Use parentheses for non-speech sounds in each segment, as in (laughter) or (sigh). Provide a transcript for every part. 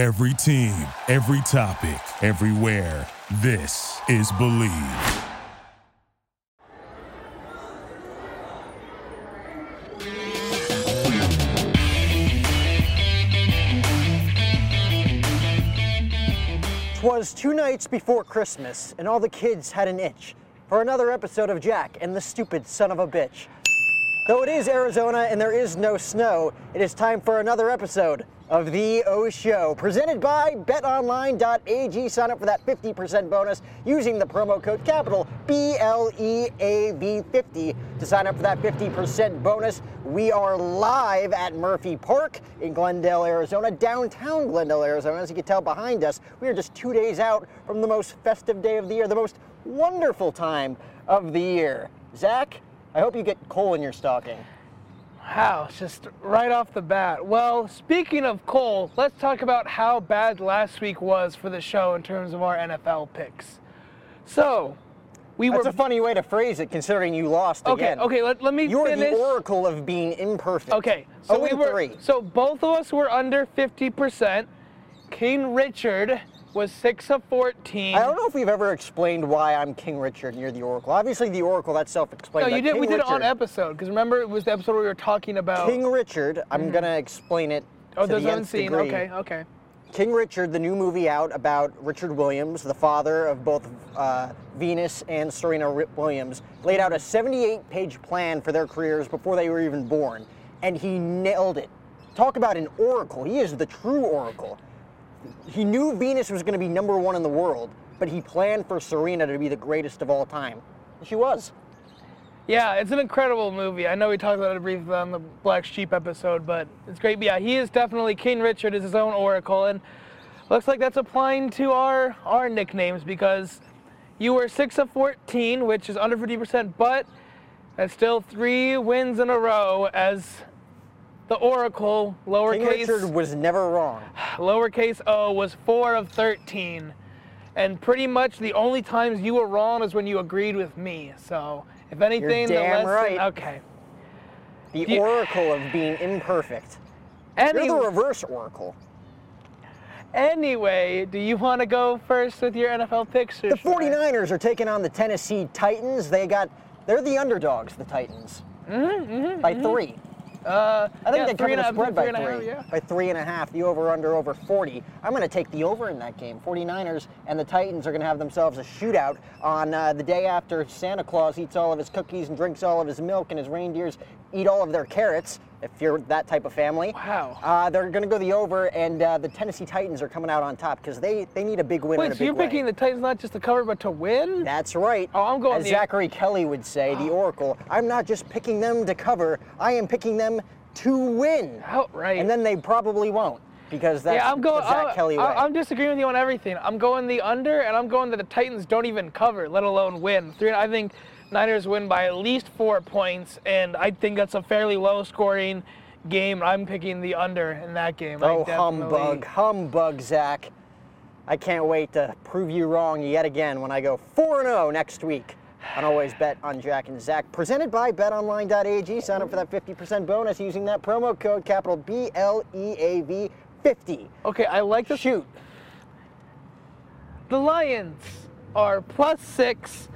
Every team, every topic, everywhere. This is Bleav. Twas two nights before Christmas, and all the kids had an itch for another episode of Jack and the Stupid Son of a Bitch. Though it is Arizona and there is no snow, it is time for another episode of The O Show, presented by betonline.ag. Sign up for that 50% bonus using the promo code capital BLEAV50 to sign up for that 50% bonus. We are live at Murphy Park in Glendale, Arizona, downtown Glendale, Arizona. As you can tell behind us, we are just two days out from the most festive day of the year, the most wonderful time of the year. Zach, I hope you get coal in your stocking. Wow, just right off the bat. Well, speaking of coal, let's talk about how bad last week was for the show in terms of our NFL picks. So, we were That's were a funny way to phrase it, considering you lost okay. again. Okay, let, let me You're finish. the oracle of being imperfect. Okay, so oh, we were three. so both of us were under 50%. King Richard was 6 of 14. I don't know if we've ever explained why I'm King Richard and you're the Oracle. Obviously, the Oracle that's self-explanatory. No, you did. We King did it on episode because remember it was the episode where we were talking about. King Richard. I'm gonna explain it oh, there's the scene. degree. Okay, okay. King Richard, the new movie out about Richard Williams, the father of both uh, Venus and Serena Williams, laid out a 78-page plan for their careers before they were even born, and he nailed it. Talk about an oracle. He is the true oracle. He knew Venus was going to be number one in the world, but he planned for Serena to be the greatest of all time. She was. Yeah, it's an incredible movie. I know we talked about it briefly on the Black Sheep episode, but it's great. But yeah, he is definitely King Richard is his own oracle, and looks like that's applying to our our nicknames because you were six of 14, which is under 50%, but that's still three wins in a row as the oracle King lowercase Richard was never wrong. lowercase o was four of 13 and pretty much the only times you were wrong is when you agreed with me so if anything the damn lesson right. okay The you- oracle of being imperfect. Any, You're the reverse oracle. anyway do you want to go first with your nfl picks The 49ers are taking on the Tennessee Titans. They got they're the underdogs, the Titans. Mm-hmm, by 3 uh I think yeah, they covered the spread by three a three. half, yeah. By three and a half, the over under over 40. I'm going to take the over in that game. 49ers and the Titans are going to have themselves a shootout on uh, the day after Santa Claus eats all of his cookies and drinks all of his milk and his reindeers eat all of their carrots. If you're that type of family, Wow. uh, they're going to go the over, and uh, the Tennessee Titans are coming out on top because they, they need a big win. in wait so you're way. picking the titans not just to cover but to win That's right. Oh, I'm going As the- Zachary Kelly would say, the (gasps) Oracle. I'm not just picking them to cover. I am picking them to win. outright And then they probably won't because that's yeah, I'm going. Zach I'm, Kelly way. I'm disagreeing with you on everything. I'm going the under, and I'm going that the Titans don't even cover, let alone win. Three. I think Niners win by at least four points, and I think that's a fairly low-scoring game. I'm picking the under in that game. Oh, humbug, humbug, Zach. I can't wait to prove you wrong yet again when I go 4 0 next week. On Always Bet on Jack and Zach. Presented by betonline.ag. Sign up for that 50% bonus using that promo code capital B L E A V 50. Okay, I like the Shoot. The Lions are plus six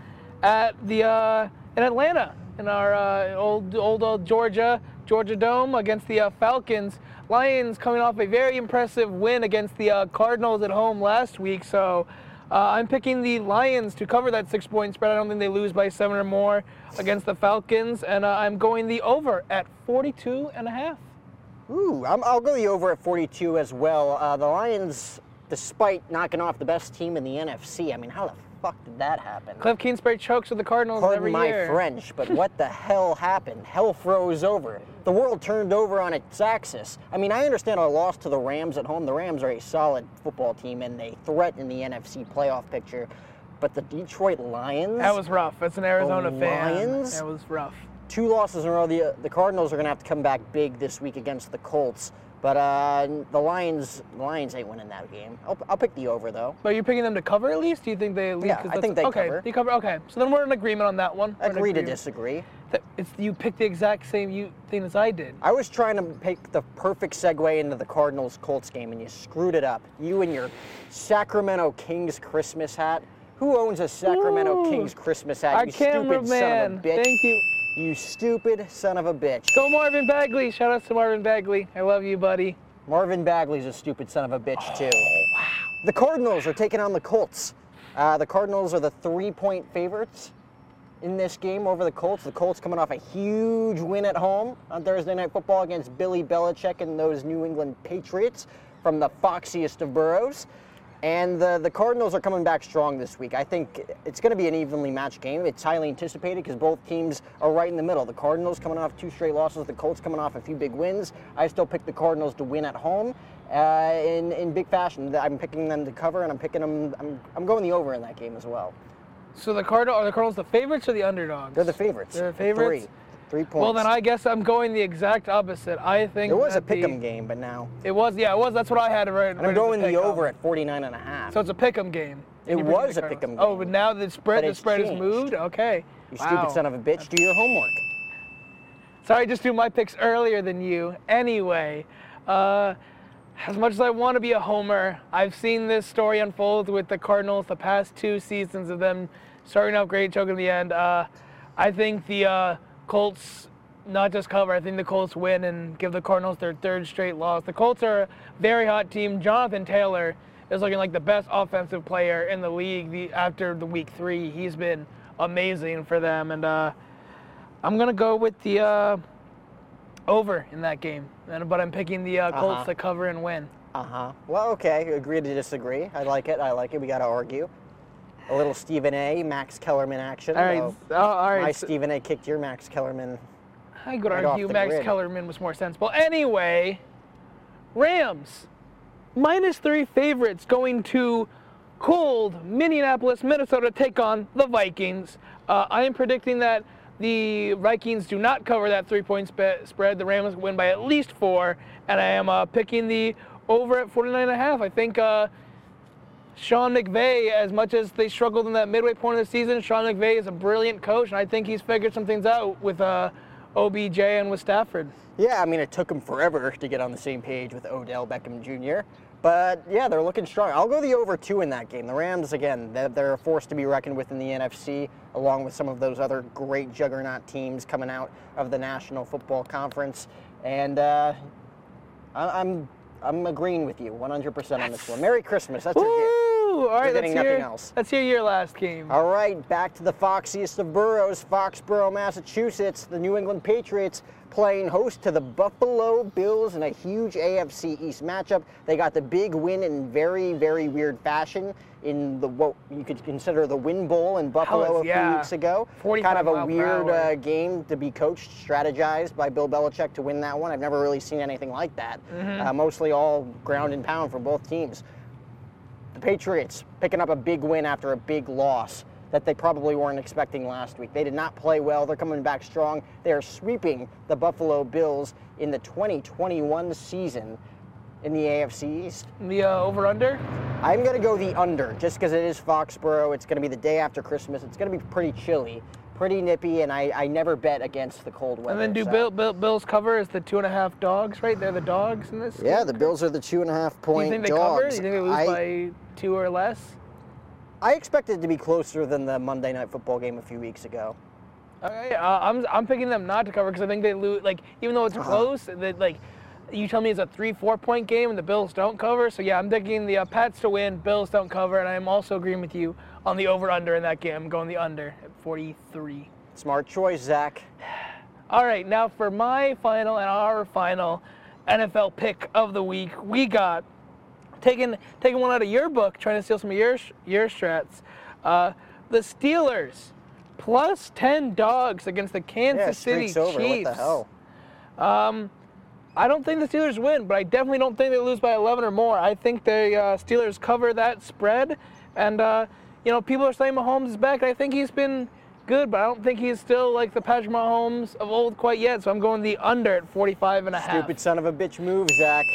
at the uh, in Atlanta in our uh, old old old Georgia Georgia Dome against the uh, Falcons. Lions coming off a very impressive win against the uh, Cardinals at home last week, so. Uh, I'm picking the Lions to cover that six point spread. I don't think they lose by seven or more against the Falcons. And uh, I'm going the over at 42 and a half. Ooh, I'm, I'll go the over at 42 as well. The Lions, despite knocking off the best team in the NFC, I mean, how the fuck did that happen? Cliff Kingsbury chokes with the Cardinals Pardon every my year. French, but (laughs) what the hell happened? Hell froze over. The world turned over on its axis. I mean, I understand our loss to the Rams at home. The Rams are a solid football team and they threaten the NFC playoff picture. But the Detroit Lions, That was rough. As an Arizona The fan, Lions? that was rough. two losses in a row. The, uh, the Cardinals are going to have to come back big this week against the Colts. But uh, the Lions, the Lions ain't winning that game. I'll, I'll pick the over though. But you're picking them to cover at least? Do you think they at least? Yeah, I think they okay, cover. They cover. Okay, so then we're in agreement on that one. We're Agree to disagree. It's you picked the exact same you thing as I did. I was trying to pick the perfect segue into the Cardinals Colts game, and you screwed it up. You and your Sacramento Kings Christmas hat. Who owns a Sacramento Ooh. Kings Christmas hat? Our you stupid cameraman. son of a bitch. Thank you. You stupid son of a bitch. Go Marvin Bagley. Shout out to Marvin Bagley. I love you, buddy. Marvin Bagley's a stupid son of a bitch Oh, too. Wow. The Cardinals are taking on the Colts. Uh, the Cardinals are the three-point favorites in this game over the Colts. The Colts coming off a huge win at home on Thursday Night Football against Billy Belichick and those New England Patriots from the foxiest of boroughs. And the, the Cardinals are coming back strong this week. I think it's going to be an evenly matched game. It's highly anticipated because both teams are right in the middle. The Cardinals coming off two straight losses, the Colts coming off a few big wins. I still pick the Cardinals to win at home uh, in, in big fashion. I'm picking them to cover, and I'm picking them. I'm, I'm going the over in that game as well. So the Cardinal are the Cardinals the favorites or the underdogs? They're the favorites. They're the favorites? Three, three points. Well, then I guess I'm going the exact opposite. I think it was a the- pick'em game, but now It was, yeah, it was. That's what I had right. and I'm going the over at 49 and a half. So it's a pick'em game. It And you're picking was a pick'em Oh, but now the spread, the spread has changed. moved. Okay. you stupid son of a bitch. Do your homework. Sorry, I just do my picks earlier than you. Anyway, uh, as much as I want to be a homer, I've seen this story unfold with the Cardinals the past two seasons of them starting out great, choking the end. Uh, I think the uh, Colts not just cover. I think the Colts win and give the Cardinals their third straight loss. The Colts are a very hot team. Jonathan Taylor is looking like the best offensive player in the league the, after the week three. He's been amazing for them, and uh, I'm gonna go with the uh, over in that game. And, but I'm picking the uh, Colts Uh-huh. to cover and win. Uh huh. Well, okay. Agree to disagree. I like it. I like it. We got to argue. A little Stephen A. Max Kellerman action. All right, oh, all My so- Stephen A. kicked your Max Kellerman. I could right argue Max grid. Kellerman was more sensible. Anyway, Rams minus three favorites going to cold Minneapolis, Minnesota take on the Vikings. Uh, I am predicting that the Vikings do not cover that three-point spe- spread. The Rams win by at least four, and I am uh, picking the over at 49 and a half. I think. Uh, Sean McVay, as much as they struggled in that midway point of the season, Sean McVay is a brilliant coach, and I think he's figured some things out with uh, OBJ and with Stafford. Yeah, I mean, it took him forever to get on the same page with Odell Beckham Jr. But yeah, they're looking strong. I'll go the over two in that game. The Rams, again, they're, they're a force to be reckoned with in the NFC, along with some of those other great juggernaut teams coming out of the National Football Conference. And uh, I, I'm I'm agreeing with you 100% on this one. Merry Christmas. That's your gift. All right, let's hear, else. let's hear your last game. All right, back to the foxiest of boroughs, Foxborough, Massachusetts. The New England Patriots playing host to the Buffalo Bills in a huge AFC East matchup. They got the big win in very, very weird fashion in the what you could consider the Win Bowl in Buffalo a few yeah. weeks ago. 45 Kind of a weird uh, game to be coached, strategized by Bill Belichick to win that one. I've never really seen anything like that. Mm-hmm. Uh, mostly all ground and pound for both teams. The Patriots picking up a big win after a big loss that they probably weren't expecting last week. They did not play well. They're coming back strong. They are sweeping the Buffalo Bills in the 2021 season in the AFC East. The uh, over/under. I'm going to go the under just because it is Foxborough. It's going to be the day after Christmas. It's going to be pretty chilly, pretty nippy, and I, I never bet against the cold weather. And then do so- Bill, Bill, Bills cover as the two and a half dogs, right? They're the dogs in this. Yeah, the Bills are the two and a half Do point you think they dogs. cover? Do you think they lose I, by two or less? I expect it to be closer than the Monday Night Football game a few weeks ago. Okay, uh, I'm I'm picking them not to cover because I think they lose. Like even though it's Uh-huh. close, that like you tell me it's a three four point game and the Bills don't cover. So yeah, I'm picking the uh, Pats to win, Bills don't cover, and I'm also agreeing with you on the over under in that game. I'm going the under 43. Smart choice, Zach. All right, now for my final and our final NFL pick of the week, we got taking taking one out of your book, trying to steal some of your your strats. Uh, the Steelers plus ten dogs against the Kansas Yeah, City streak's over. Chiefs. What the hell? I don't think the Steelers win, but I definitely don't think they lose by 11 or more. I think the uh, Steelers cover that spread, and uh, you know people are saying Mahomes is back. and I think he's been good, but I don't think he's still like the Patrick Mahomes of old quite yet. So I'm going the under at 45 and a half. Stupid son of a bitch move, Zach.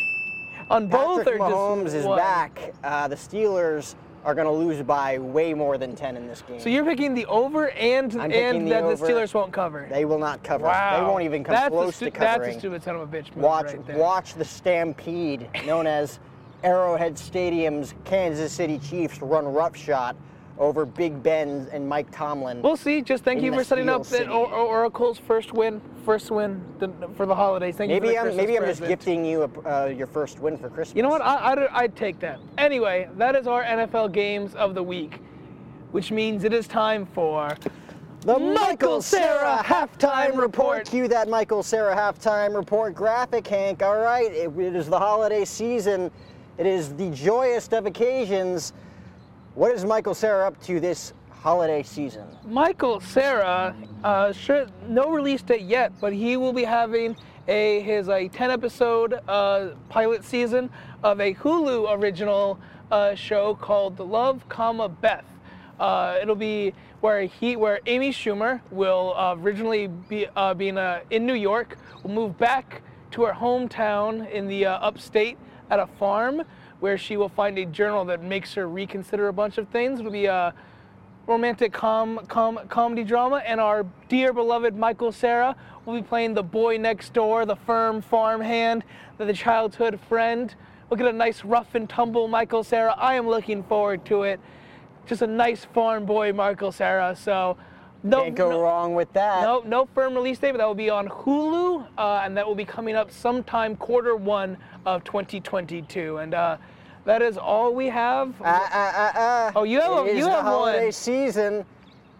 On both Patrick are Mahomes just is one. back. Uh, the Steelers are going to lose by way more than 10 in this game. So you're picking the over and I'm and the that over. the Steelers won't cover. they will not cover. wow. They won't even come that's close stu- to covering. That's a stupid son of a bitch move watch right there. watch the stampede known as Arrowhead Stadium's Kansas City Chiefs run roughshot over Big Ben and Mike Tomlin. We'll see. Just thank you for setting up the City. or- or- Oracle's first win, first win for the holidays. Thank you for maybe the I'm maybe I'm just gifting you a, uh, your first win for Christmas. You know what? I, I'd, I'd take that. Anyway, that is our NFL games of the week, which means it is time for The Michael Cera halftime report. Cue that Michael Cera halftime report graphic, Hank. All right, it, it is the holiday season. It is the joyous of occasions. What is Michael Cera up to this holiday season? Michael Cera. Uh, sure, no release date yet, but he will be having a his a 10 episode uh, pilot season of a Hulu original uh, show called The Love, comma Beth. Uh, it'll be where he, where Amy Schumer will uh, originally be uh, being uh, in New York, will move back to her hometown in the upstate at a farm, where she will find a journal that makes her reconsider a bunch of things. It'll be a romantic com, com, comedy drama, and our dear beloved Michael Cera will be playing the boy next door, the firm farmhand, the childhood friend. We'll get a nice rough and tumble Michael Cera. I am looking forward to it. Just a nice farm boy Michael Cera. So no, Can't go no, wrong with that. no, no firm release date, but that will be on Hulu, uh, and that will be coming up sometime quarter one of 2022. And uh, that is all we have. Ah. Oh, you have It a- is you the have holiday one. season.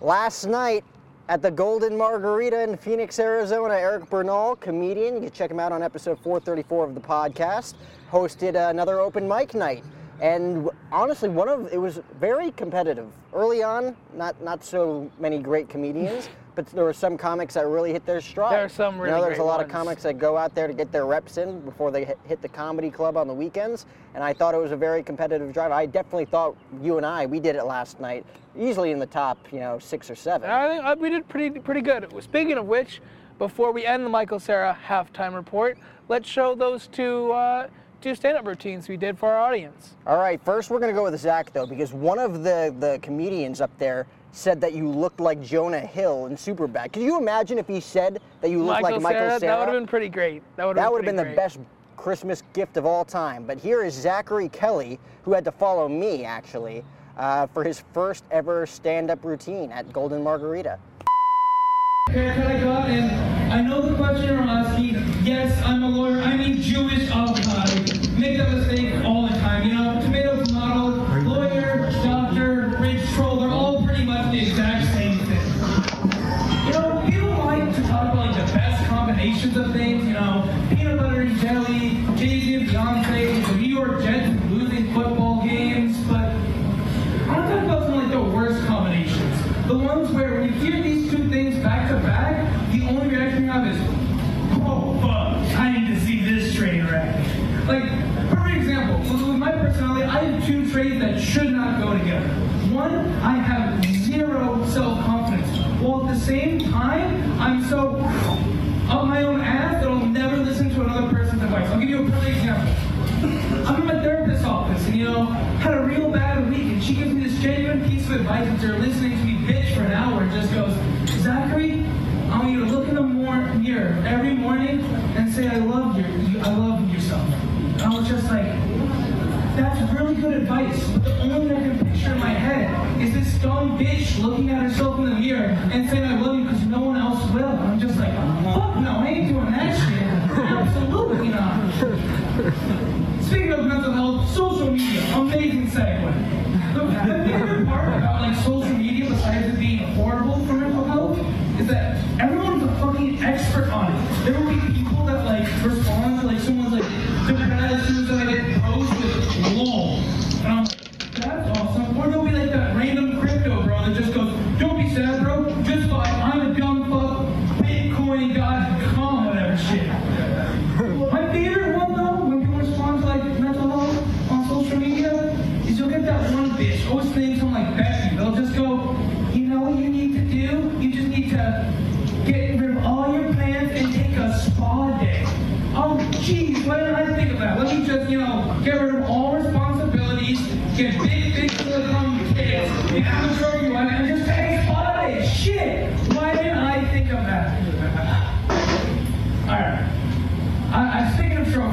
Last night at the Golden Margarita in Phoenix, Arizona, Eric Bernal, comedian, you can check him out on episode 434 of the podcast, hosted another open mic night. And honestly, one of it was very competitive. Early on, not not so many great comedians, (laughs) but there were some comics that really hit their stride. There are some really. You know, there's a lot of comics that go out there to get their reps in before they hit, hit the comedy club on the weekends. And I thought it was a very competitive drive. I definitely thought you and I, we did it last night, easily in the top, you know, six or seven. I think uh, we did pretty pretty good. Speaking of which, before we end the Michael Cera halftime report, let's show those two uh, two stand-up routines we did for our audience. All right, first we're gonna go with Zach though, because one of the the comedians up there said that you looked like Jonah Hill in Superbad. Could you imagine if he said that you looked Michael, like Michael Cera, Cera? that would have been pretty great. That would have been the best Christmas gift of all time. But here is Zachary Kelly, who had to follow me actually uh, for his first ever stand-up routine at Golden Margarita. haircut I got, and I know the question you're asking. Yes, I'm a lawyer. I mean Jewish avocado. Make that mistake all the time. You know, tomato, tomato, lawyer, doctor, rich troll, they're all pretty much the exact same thing. You know, people like to talk about like the best combinations of things. You know, Like, perfect example, with with my personality, I have two traits that should not go together. One, I have zero self-confidence, while at the same time, I'm so up my own ass that I'll never listen to another person's advice. I'll give you a perfect example. I'm in my therapist's office and, you know, had a real bad week and she gives me this genuine piece of advice after listening to me bitch for an hour and just goes, Zachary, I want you to look in the mor- mirror every morning and say, I love you, you I love yourself. And I was just like, that's really good But the only thing I can picture in my head is this dumb bitch looking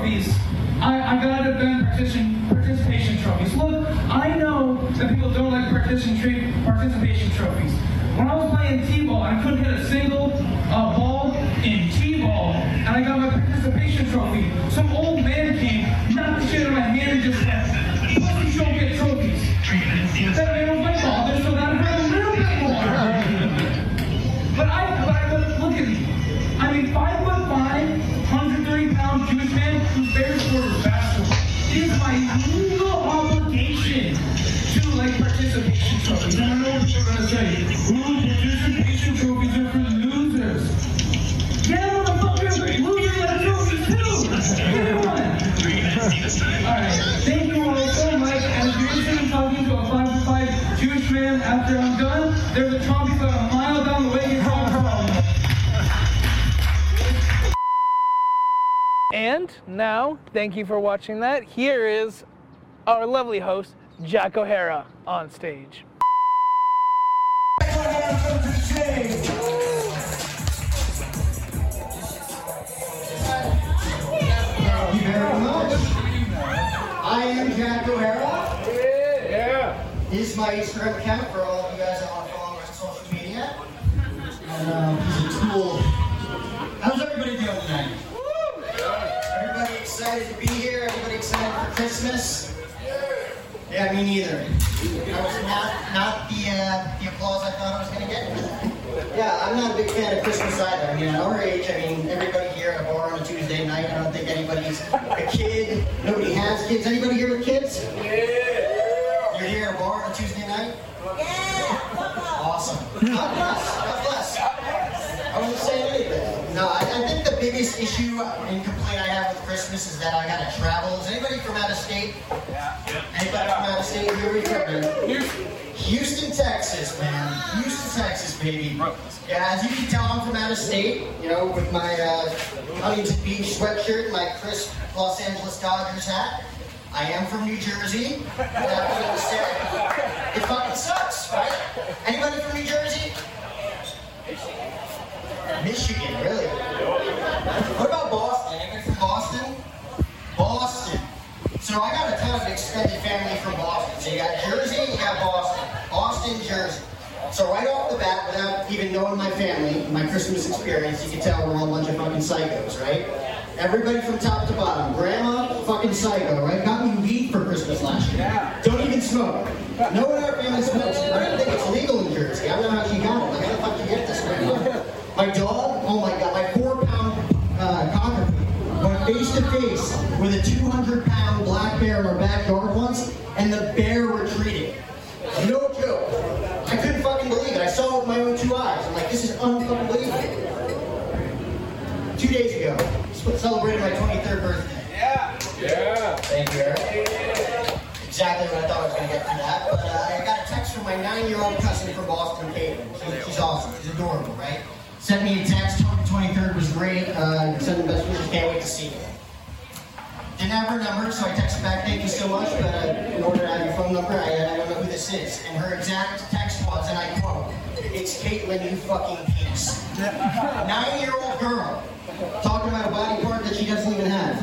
trophies. I, I got event participation, participation trophies. Look, I know that people don't like participation, participation trophies. When I was playing T-ball, I couldn't hit a single uh, ball in T-ball, and I got my participation trophy. Some old man came, knocked the shit out of my hand, and just said, pussies don't get trophies. That man was my father, so that hurt a little bit more. but I, but I, look at me. I mean, five I'm done, there's a trophy uh, about a mile down the way. Get home from. And now, thank you for watching that. Here is our lovely host, Jack O'Hara, on stage. Thank you very much. I am Jack O'Hara. This is my Instagram account for all of you guys that want to follow us on social media. And um, he's a tool. How's everybody doing tonight? Everybody excited to be here? Everybody excited for Christmas? Yeah, me neither. That was not, not the, uh, the applause I thought I was going to get. (laughs) Yeah, I'm not a big fan of Christmas either. I mean, at our age, I mean, everybody here at a bar on a Tuesday night, I don't think anybody's a kid. Nobody has kids. Anybody here with kids? Yeah. You're here at a bar on a Tuesday night? Yeah. Awesome. God bless. God bless. I wasn't saying anything. No, I, I think the biggest issue and complaint I have with Christmas is that I gotta travel. Is anybody from out of state? Yeah. Anybody from out of state? Where are you from? man? Houston, Texas, man. Houston, Texas, baby. Yeah, as you can tell, I'm from out of state. You know, with my uh, Huntington Beach sweatshirt, and my crisp Los Angeles Dodgers hat. I am from New Jersey. It fucking sucks, right? Anybody from New Jersey? Michigan, really? What about Boston? Anybody from Boston? Boston. So I got a ton of extended family from Boston. So you got Jersey, you got Boston. Boston, Jersey. So right off the bat, without even knowing my family, my Christmas experience, you can tell we're all a bunch of fucking psychos, right? Everybody from top to bottom. Grandma, fucking psycho, right? Got me weed for Christmas last year. Don't even smoke. No one in our family smokes. I don't think it's legal in Jersey. I don't know how she got it. Like, how the fuck you get this, grandma? (laughs) My dog, to face with a 200 pound black bear in our backyard once, and the bear retreated. No joke. I couldn't fucking believe it. I saw it with my own two eyes. I'm like, this is unfucking believable. Two days ago, celebrated my 23rd birthday. Yeah. Yeah. Thank you, Eric. Exactly what I thought I was going to get from that. But uh, I got a text from my nine-year-old cousin from Boston, Caitlin. She, she's awesome. She's adorable, right? Sent me a text. 23rd was great. Uh, sending best wishes. Can't wait to see you. Didn't have her number, so I texted back, thank you so much, but uh, in order to have your phone number, I, I don't know who this is. And her exact text was, and I quote, it's Caitlin, you fucking penis. (laughs) Nine-year-old girl talking about a body part that she doesn't even have.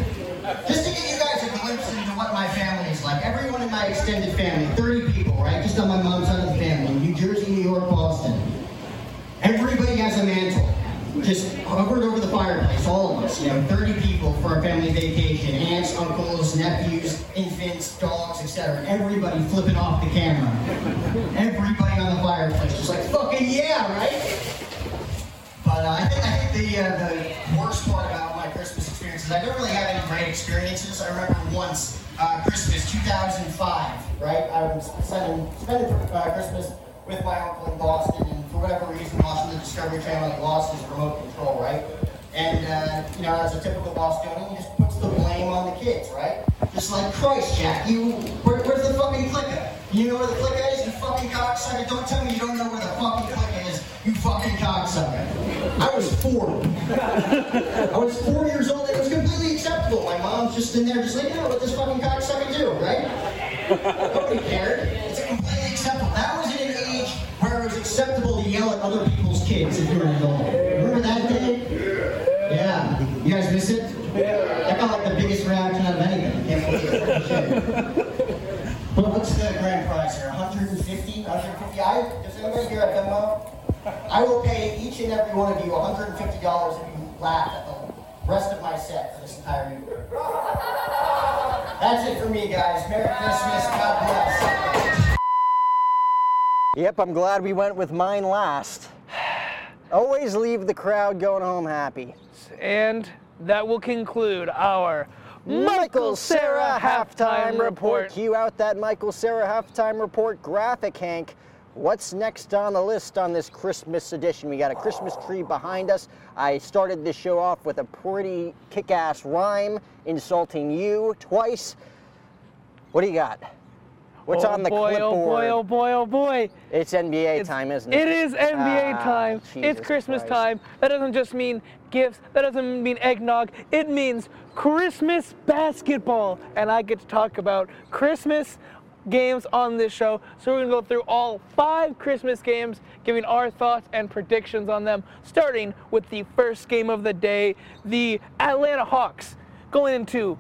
Just to give you guys a glimpse into what my family is like. Everyone in my extended family, 30 people, right? Just on my mom's side of the family, New Jersey, New York, Boston. Everybody has a mantle. Just covered over the fireplace, all of us, you know, 30 people for a family vacation. Aunts, uncles, nephews, infants, dogs, etc. Everybody flipping off the camera. Everybody on the fireplace. Just like, fucking yeah, right? But uh, I think, I think the, uh, the worst part about my Christmas experience is I don't really have any great experiences. I remember once, uh, Christmas 2005, right? I was spending, spending uh, Christmas with my uncle in Boston, Discovery Channel, like, lost his remote control, right? And, uh, you know, as a typical Bostonian, he just puts the blame on the kids, right? Just like, Christ, Jack, you, where, where's the fucking clicker? You know where the clicker is, you fucking cocksucker? Don't tell me you don't know where the fucking clicker is, you fucking cocksucker. I was four. I was four years old, and it was completely acceptable. My mom's just in there, just like, you know what this fucking cocksucker do, right? But what's the grand prize here? 150? 150? I, does anybody here have Venmo? I will pay each and every one of you $150 if you laugh at the rest of my set for this entire year. That's it for me, guys. Merry Christmas. God bless. Yep, I'm glad we went with mine last. (sighs) Always leave the crowd going home happy. And that will conclude our Michael Cera halftime report. Cue out that Michael Cera halftime report graphic, Hank. What's next on the list on this Christmas edition? We got a Christmas tree behind us. I started this show off with a pretty kick ass rhyme insulting you twice. What do you got? What's oh on the boy, clipboard? Oh boy, oh boy, oh boy. It's NBA It's- time, isn't it? It is NBA Ah, time. it's Christmas Christ. time. That doesn't just mean gifts. That doesn't mean eggnog. It means Christmas basketball. And I get to talk about Christmas games on this show. So we're going to go through all five Christmas games, giving our thoughts and predictions on them, starting with the first game of the day, the Atlanta Hawks going into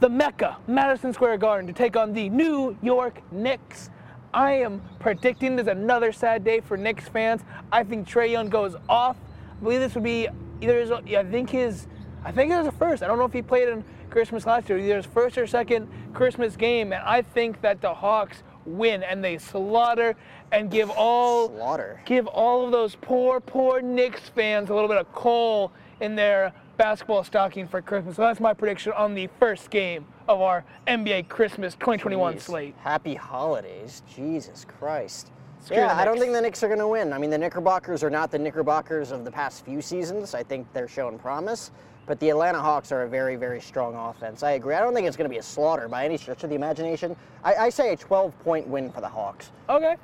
the Mecca, Madison Square Garden, to take on the New York Knicks. I am predicting this another sad day for Knicks fans. I think Trae Young goes off. I believe this would be either his, I think his, I think it was the first. I don't know if he played in Christmas last year, either his first or second Christmas game. And I think that the Hawks win and they slaughter and give all Slaughter. give all of those poor, poor Knicks fans a little bit of coal in their basketball stocking for Christmas. So that's my prediction on the first game of our NBA Christmas 2021 Jeez. slate. Happy holidays. Jesus Christ. Screw yeah, I don't think the Knicks are going to win. I mean, the Knickerbockers are not the Knickerbockers of the past few seasons. I think they're showing promise. But the Atlanta Hawks are a very, very strong offense. I agree. I don't think it's going to be a slaughter by any stretch of the imagination. I, I say a 12 point win for the Hawks. Okay.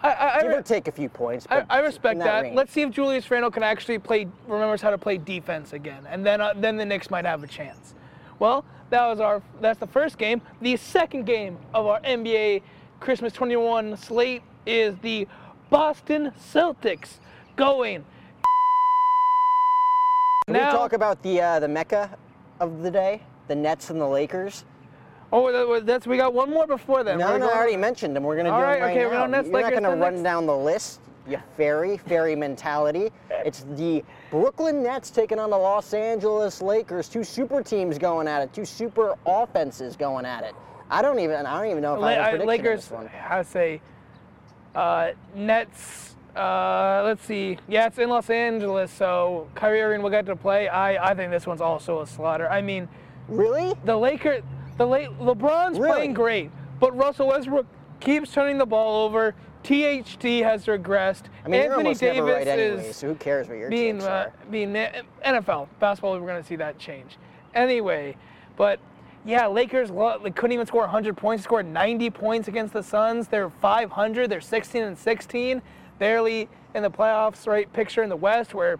I, I, Give or take a few points. I, But I respect that. range. Let's see if Julius Randle can actually play, remembers how to play defense again, and then uh, then the Knicks might have a chance. Well, that was our that's the first game. The second game of our NBA Christmas 21 slate is the Boston Celtics going. Can we talk about the uh, the mecca of the day, the Nets and the Lakers? Oh, that's we got one more before that. No, no, I already mentioned them. We're going to do All them right, right okay, now. we're on You're not going to run next- down the list, you fairy, fairy mentality. It's the Brooklyn Nets taking on the Los Angeles Lakers. Two super teams going at it. Two super offenses going at it. I don't even. I don't even know if La- I have a I- prediction Lakers, this one. I say, uh, Nets. Uh, let's see. Yeah, it's in Los Angeles, so Kyrie Irving will get to play. I, I think this one's also a slaughter. I mean, Really? the Lakers, the late LeBron's Really? playing great, but Russell Westbrook keeps turning the ball over. THT has regressed. I mean, Anthony Davis right anyway, is so who cares what your being uh, being NFL basketball. We're going to see that change anyway. But yeah, Lakers couldn't even score 100 points. Scored 90 points against the Suns. They're 500. They're 16 and 16, barely in the playoffs. Right picture in the West where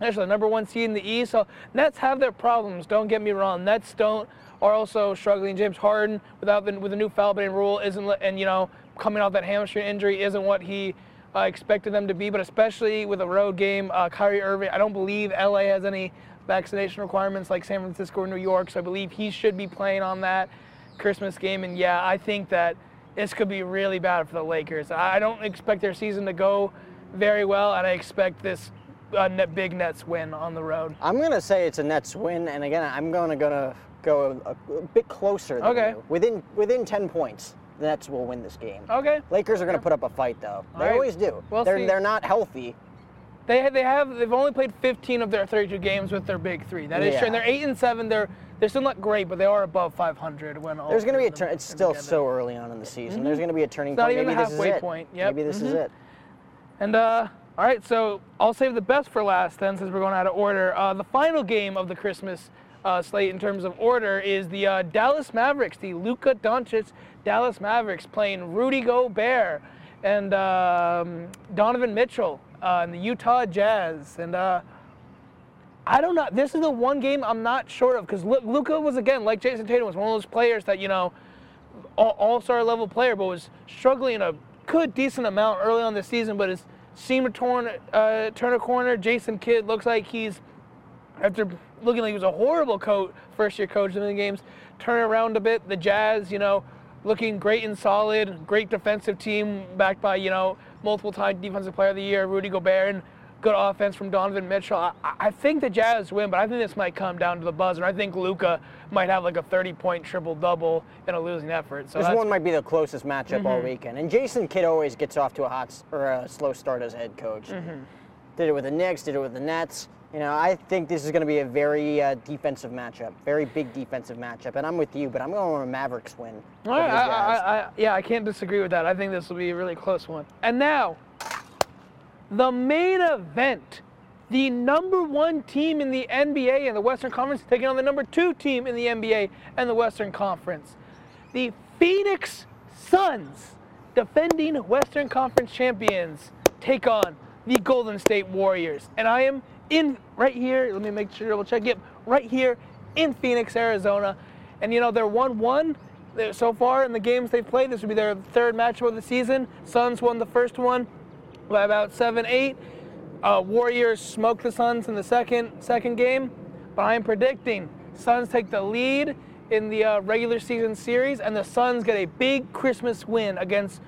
they're the number one seed in the East. So Nets have their problems. Don't get me wrong. Nets don't are also struggling. James Harden without the with the new foul betting rule isn't and you know coming off that hamstring injury isn't what he uh, expected them to be. But especially with a road game, uh, Kyrie Irving. I don't believe LA has any vaccination requirements like San Francisco or New York. So I believe he should be playing on that Christmas game. And yeah, I think that this could be really bad for the Lakers. I I don't expect their season to go very well, and I expect this uh, net, big Nets win on the road. I'm going to say it's a Nets win, and again, I'm going to gonna go a, a bit closer. Than Okay. you. Within within 10 points, the Nets will win this game. Okay. Lakers are going to put up a fight, though. They right. always do. We'll they're see. they're not healthy. They they have they've only played 15 of their 32 games with their big three. That is true. And Yeah. they're eight and seven. They're they're still not great, but they are above 500 when all. There's going to be a turn. It's still together. so early on in the season. There's going to be a turning It's not point. even Maybe is halfway it. point. Yep. Maybe this is Mhm. it. And uh, all right, so I'll save the best for last then, since we're going out of order. Uh, the final game of the Christmas uh, slate in terms of order is the uh, Dallas Mavericks, the Luka Doncic Dallas Mavericks playing Rudy Gobert and um, Donovan Mitchell uh, and the Utah Jazz. And uh, I don't know. This is the one game I'm not sure of because Luka was again like Jayson Tatum was one of those players that you know all star level player, but was struggling a good decent amount early on the season. But his seemed to uh, turn a corner. Jason Kidd looks like he's after looking like he was a horrible coach, first year coach in the games, turn around a bit. The Jazz, you know, looking great and solid, great defensive team backed by, you know, multiple time defensive player of the year, Rudy Gobert, and good offense from Donovan Mitchell. I, I think the Jazz win, but I think this might come down to the buzzer. I think Luka might have like a 30 point triple double in a losing effort. So this one might be the closest matchup mm-hmm. all weekend. And Jason Kidd always gets off to a hot or a slow start as head coach. Mm-hmm. Did it with the Knicks, did it with the Nets. You know, I think this is going to be a very uh, defensive matchup, very big defensive matchup, and I'm with you, but I'm going with a Mavericks win. I, I, I, yeah, I can't disagree with that. I think this will be a really close one. And now, the main event. The number one team in the NBA and the Western Conference taking on the number two team in the NBA and the Western Conference. The Phoenix Suns, defending Western Conference champions, take on the Golden State Warriors. And I am in right here. Let me make sure we'll check. Yep, right here in Phoenix, Arizona. And you know they're one one so far in the games they've played. This would be their third matchup of the season. Suns won the first one by about seven eight. Uh, Warriors smoked the Suns in the second second game, but I am predicting Suns take the lead in the uh, regular season series, and the Suns get a big Christmas win against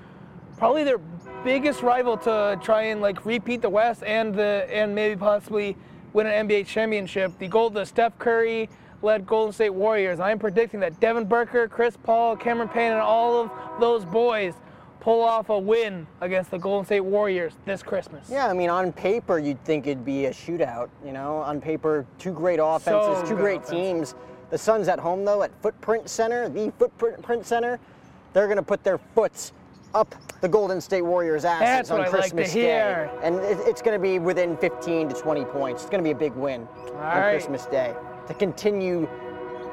probably their biggest rival to try and like repeat the West and the and maybe possibly win an NBA championship. The gold, the Steph Curry led Golden State Warriors. I'm predicting that Devin Booker, Chris Paul, Cameron Payne, and all of those boys pull off a win against the Golden State Warriors this Christmas. Yeah, I mean, on paper, you'd think it'd be a shootout. You know, on paper, two great offenses, so two great offense. teams. The Suns at home, though, at Footprint Center, the Footprint Center, they're going to put their foots up the Golden State Warriors' asses on Christmas like to Day. And it's going to be within 15 to 20 points. It's going to be a big win All on right. Christmas Day to continue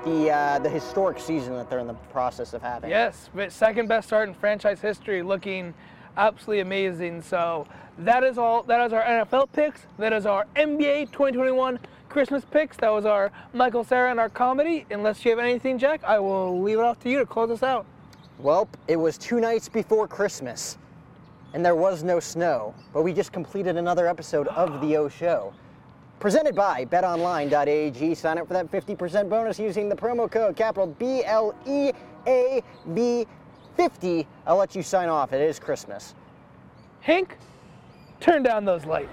the uh, the historic season that they're in the process of having. Yes, but second best start in franchise history, looking absolutely amazing. So that is all. That is our NFL picks. That is our NBA 2021 Christmas picks. That was our Michael Cera and our comedy. Unless you have anything, Jack, I will leave it off to you to close us out. Well, it was two nights before Christmas, and there was no snow, but we just completed another episode of the O Show. Presented by betonline.ag. Sign up for that 50% bonus using the promo code capital B L E A B 50. I'll let you sign off. It is Christmas. Hank, turn down those lights.